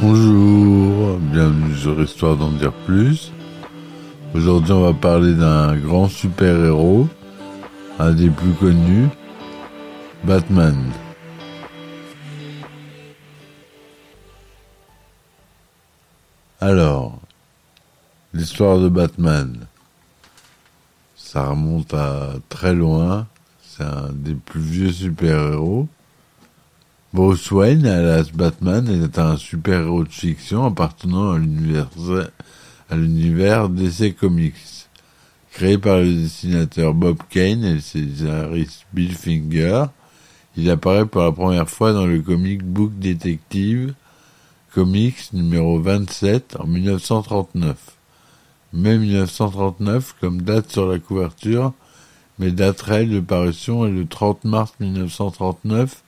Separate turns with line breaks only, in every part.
Bonjour, bienvenue sur Histoire d'en dire plus. Aujourd'hui, on va parler d'un grand super-héros, un des plus connus, Batman. Alors, l'histoire de Batman, ça remonte à très loin, c'est un des plus vieux super-héros. Bruce Wayne, alias Batman, est un super-héros de fiction appartenant à l'univers, DC Comics. Créé par le dessinateur Bob Kane et le scénariste Bill Finger, il apparaît pour la première fois dans le comic book Detective Comics numéro 27 en 1939. Mai 1939 comme date sur la couverture, mais date réelle de parution est le 30 mars 1939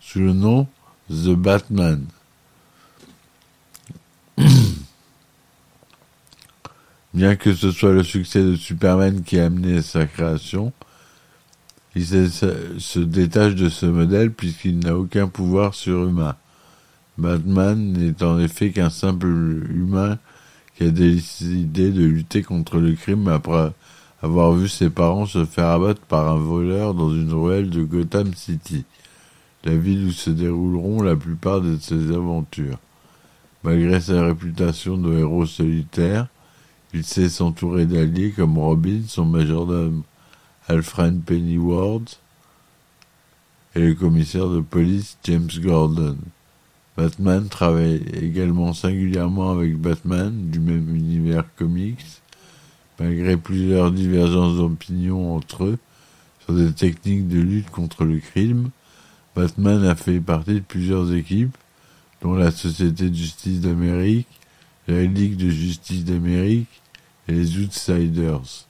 sous le nom The Batman. Bien que ce soit le succès de Superman qui a amené sa création, il se, détache de ce modèle puisqu'il n'a aucun pouvoir surhumain. Batman n'est en effet qu'un simple humain qui a décidé de lutter contre le crime après avoir vu ses parents se faire abattre par un voleur dans une ruelle de Gotham City la ville où se dérouleront la plupart de ses aventures. Malgré sa réputation de héros solitaire, il sait s'entourer d'alliés comme Robin, son majordome Alfred Pennyworth et le commissaire de police James Gordon. Batman travaille également singulièrement avec Batman du même univers comics, malgré plusieurs divergences d'opinion entre eux sur des techniques de lutte contre le crime. Batman a fait partie de plusieurs équipes, dont la Société de justice d'Amérique, la Ligue de justice d'Amérique et les Outsiders.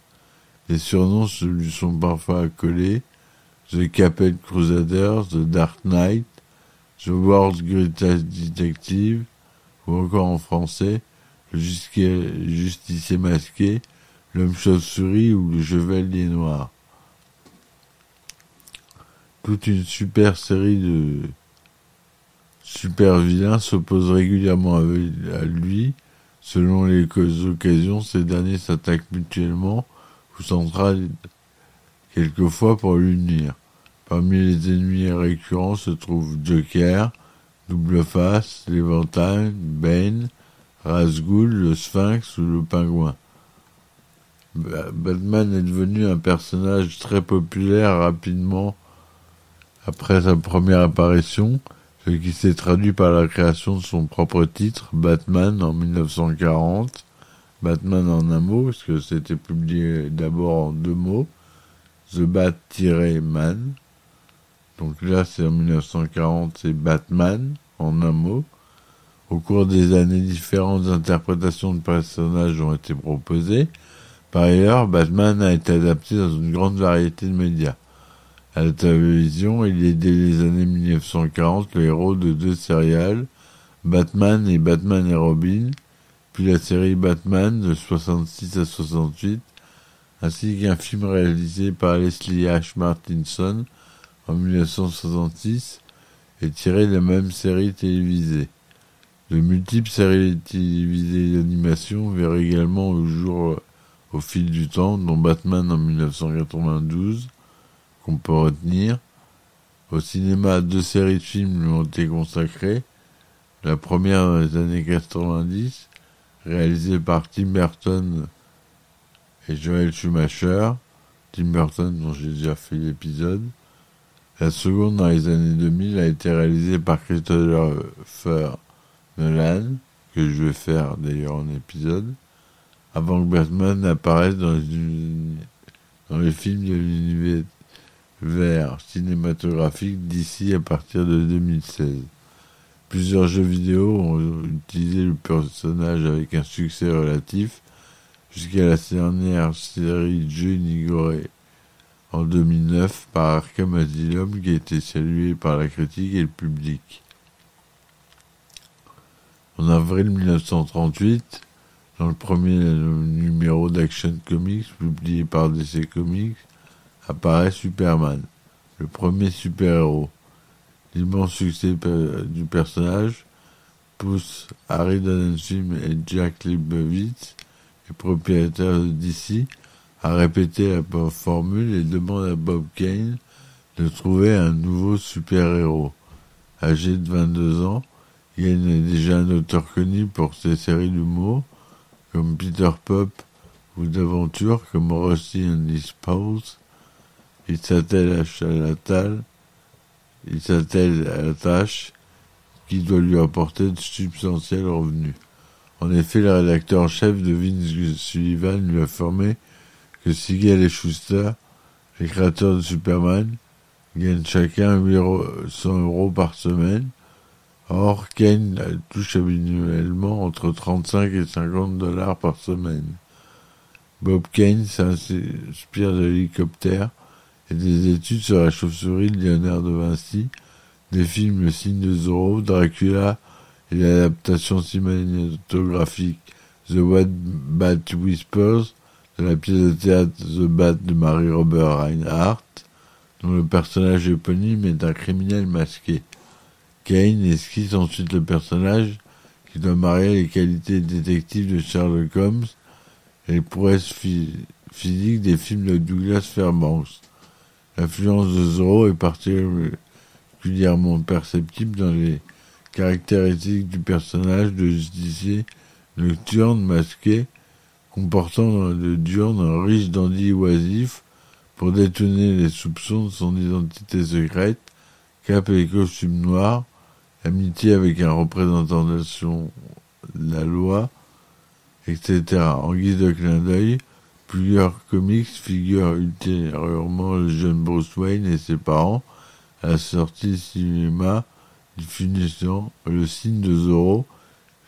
Les surnoms lui sont parfois accolés The Capel Crusaders, The Dark Knight, The World's Greatest Detective, ou encore en français, Le Justicier Masqué, L'Homme Chauve-souris ou Le Chevalier Noir toute une super série de super vilains s'oppose régulièrement à lui. Selon les occasions, ces derniers s'attaquent mutuellement ou s'entraident quelquefois pour l'unir. Parmi les ennemis récurrents se trouvent Joker, Double Face, l'Éventail, Bane, Razgul, le Sphinx ou le Pingouin. Batman est devenu un personnage très populaire rapidement après sa première apparition, ce qui s'est traduit par la création de son propre titre, Batman, en 1940. Batman en un mot, parce que c'était publié d'abord en deux mots, The Bat-Man. Donc là, c'est en 1940, c'est Batman, en un mot. Au cours des années, différentes interprétations de personnages ont été proposées. Par ailleurs, Batman a été adapté dans une grande variété de médias. À la télévision, il est dès les années 1940 le héros de deux séries, Batman et Batman et Robin, puis la série Batman de 66 à 68, ainsi qu'un film réalisé par Leslie H. Martinson en 1966 et tiré de la même série télévisée. De multiples séries télévisées d'animation verront également au jour au fil du temps, dont Batman en 1992, qu'on peut retenir. Au cinéma, deux séries de films lui ont été consacrées. La première dans les années 90, réalisée par Tim Burton et Joel Schumacher. Tim Burton, dont j'ai déjà fait l'épisode. La seconde, dans les années 2000, a été réalisée par Christopher Nolan, que je vais faire d'ailleurs en épisode, avant que Batman n'apparaisse dans, les films de l'univers vers cinématographique d'ici à partir de 2016. Plusieurs jeux vidéo ont utilisé le personnage avec un succès relatif jusqu'à la dernière série de jeux en 2009 par Arkham Asylum qui a été salué par la critique et le public. En avril 1938, dans le premier numéro d'Action Comics publié par DC Comics, apparaît Superman, le premier super-héros. L'immense succès du personnage pousse Harry Donenfilm et Jack Leibowitz, les propriétaires de DC, à répéter la formule et demande à Bob Kane de trouver un nouveau super-héros. Âgé de 22 ans, Kane est déjà un auteur connu pour ses séries d'humour, comme Peter Pop ou d'aventures comme Rusty and his Pals. Il s'attelle à la il s'attelle à la tâche qui doit lui apporter de substantiels revenus. En effet, le rédacteur en chef de Vince Sullivan lui a affirmé que Siegel et Schuster, les créateurs de Superman, gagnent chacun 800 euros par semaine. Or, Kane touche annuellement entre 35 et 50 dollars par semaine. Bob Kane s'inspire de l'hélicoptère et des études sur la chauve-souris de Léonard de Vinci, des films Le signe de Zorro, Dracula et l'adaptation cinématographique The White Bat Whispers la pièce de théâtre The Bat de Marie-Robert Reinhardt, dont le personnage éponyme est un criminel masqué. Kane esquisse ensuite le personnage qui doit marier les qualités détectives de Sherlock Holmes et les prouesses physiques des films de Douglas Fairbanks. L'influence de Zorro est particulièrement perceptible dans les caractéristiques du personnage de justicier nocturne masqué, comportant le diurne un riche dandy oisif pour détourner les soupçons de son identité secrète, cap et costume noir, amitié avec un représentant de la loi, etc. En guise de clin d'œil, Plusieurs comics figurent ultérieurement le jeune Bruce Wayne et ses parents à la sortie cinéma finissant Le signe de Zorro,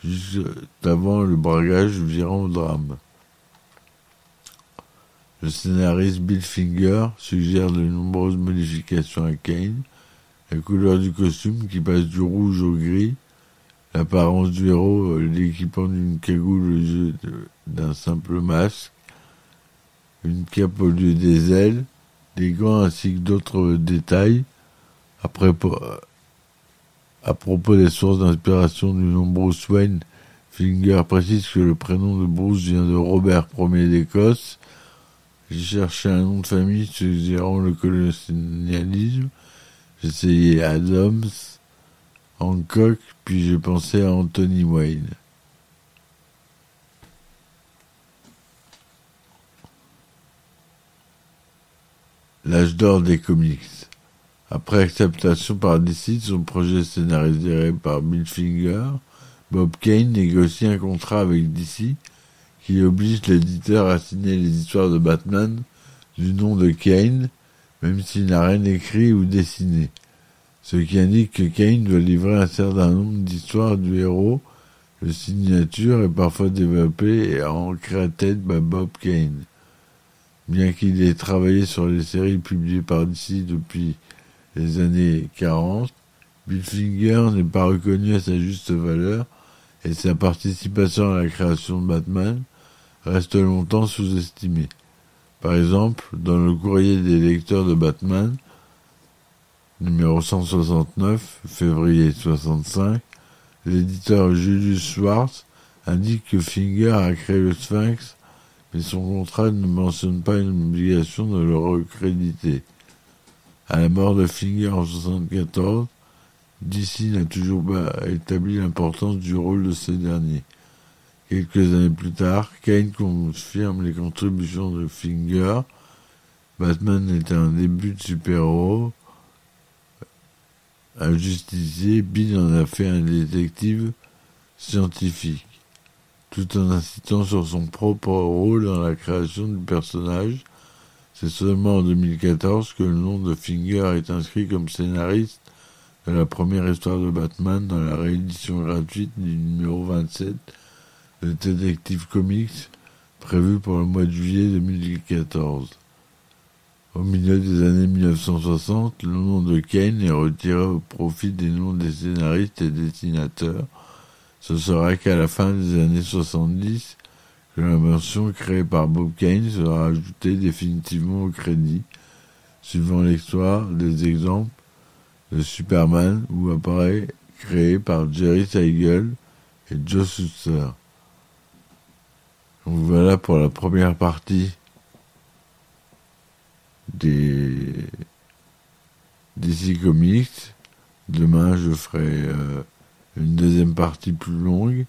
juste avant le bragage virant au drame. Le scénariste Bill Finger suggère de nombreuses modifications à Kane, la couleur du costume qui passe du rouge au gris, l'apparence du héros, l'équipement d'une cagoule d'un simple masque, une cape au lieu des ailes, des gants ainsi que d'autres détails. Après, à propos des sources d'inspiration du nom Bruce Wayne, Finger précise que le prénom de Bruce vient de Robert Ier d'Écosse. J'ai cherché un nom de famille suggérant le colonialisme. Essayé Adams, Hancock, puis j'ai pensé à Anthony Wayne. L'âge d'or des comics. Après acceptation par DC de son projet scénarisé par Bill Finger, Bob Kane négocie un contrat avec DC oblige l'éditeur à signer les histoires de Batman du nom de Kane, même s'il n'a rien écrit ou dessiné. Ce qui indique que Kane doit livrer un certain nombre d'histoires du héros. Le signature est parfois développé et ancré à tête par Bob Kane. Bien qu'il ait travaillé sur les séries publiées par DC depuis les années 40, Bill Finger n'est pas reconnu à sa juste valeur et sa participation à la création de Batman reste longtemps sous-estimée. Par exemple, dans le courrier des lecteurs de Batman, numéro 169, février 65, l'éditeur Julius Schwartz indique que Finger a créé le Sphinx mais son contrat ne mentionne pas une obligation de le recréditer. À la mort de Finger en 1974, DC n'a toujours pas établi l'importance du rôle de ce dernier. Quelques années plus tard, Kane confirme les contributions de Finger. Batman est un début de super-héros. Un justicier, Bill en a fait un détective scientifique tout en insistant sur son propre rôle dans la création du personnage. C'est seulement en 2014 que le nom de Finger est inscrit comme scénariste de la première histoire de Batman dans la réédition gratuite du numéro 27 de Detective Comics prévu pour le mois de juillet 2014. Au milieu des années 1960, le nom de Kane est retiré au profit des noms des scénaristes et dessinateurs. Ce sera qu'à la fin des années 70 que la version créée par Bob Kane sera ajoutée définitivement au crédit, suivant l'histoire des exemples de Superman ou apparaît créé par Jerry Siegel et Joe Shuster. Voilà pour la première partie des DC Comics. Demain, je ferai euh, une deuxième partie plus longue.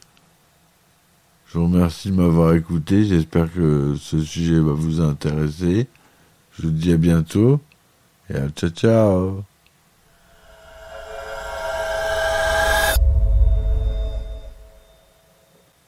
Je vous remercie de m'avoir écouté. J'espère que ce sujet va vous intéresser. Je vous dis à bientôt et à ciao ciao